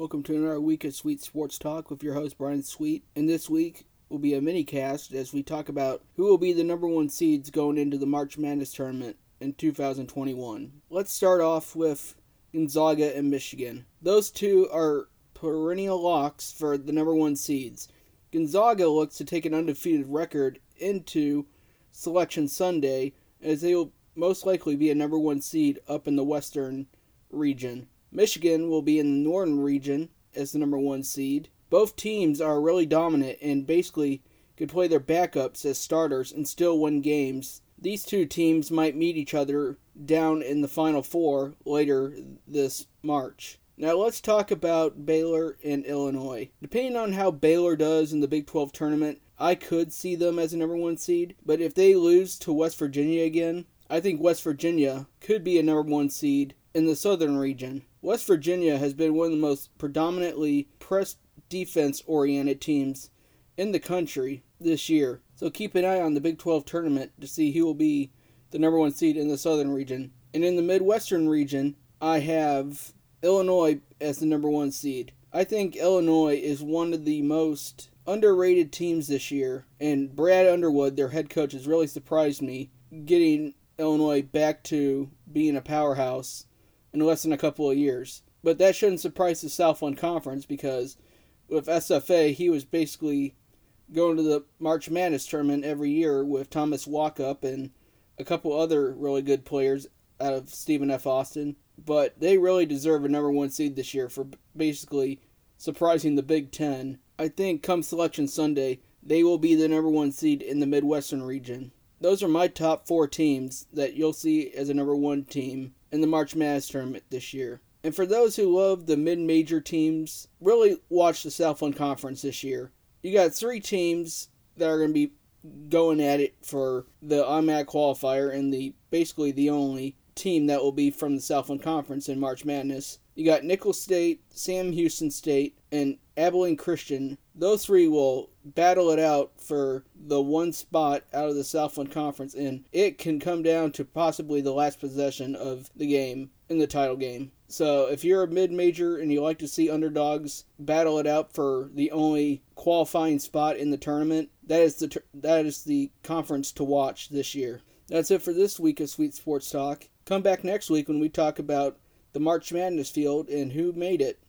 Welcome to another week of Sweet Sports Talk with your host Brian Sweet. And this week will be a mini cast as we talk about who will be the number one seeds going into the March Madness tournament in 2021. Let's start off with Gonzaga and Michigan. Those two are perennial locks for the number one seeds. Gonzaga looks to take an undefeated record into Selection Sunday as they will most likely be a number one seed up in the Western region. Michigan will be in the Northern region as the number one seed. Both teams are really dominant and basically could play their backups as starters and still win games. These two teams might meet each other down in the Final Four later this March. Now let's talk about Baylor and Illinois. Depending on how Baylor does in the Big 12 tournament, I could see them as a number one seed. But if they lose to West Virginia again, I think West Virginia could be a number one seed in the Southern region. West Virginia has been one of the most predominantly press defense oriented teams in the country this year. So keep an eye on the Big 12 tournament to see who will be the number one seed in the Southern region. And in the Midwestern region, I have Illinois as the number one seed. I think Illinois is one of the most underrated teams this year, and Brad Underwood, their head coach, has really surprised me getting Illinois back to being a powerhouse in less than a couple of years. But that shouldn't surprise the Southland Conference because with SFA, he was basically going to the March Madness tournament every year with Thomas Walkup and a couple other really good players out of Stephen F. Austin. But they really deserve a number one seed this year for basically surprising the Big Ten. I think come Selection Sunday, they will be the number one seed in the Midwestern region. Those are my top four teams that you'll see as a number one team in the March Madness tournament this year. And for those who love the mid major teams, really watch the Southland Conference this year. You got three teams that are going to be going at it for the automatic qualifier and the basically the only team that will be from the Southland Conference in March Madness. You got Nicholls State, Sam Houston State, and Abilene Christian. Those three will battle it out for the one spot out of the Southland Conference, and it can come down to possibly the last possession of the game in the title game. So if you're a mid major and you like to see underdogs battle it out for the only qualifying spot in the tournament, that is the that is the conference to watch this year. That's it for this week of Sweet Sports Talk. Come back next week when we talk about the March Madness field and who made it.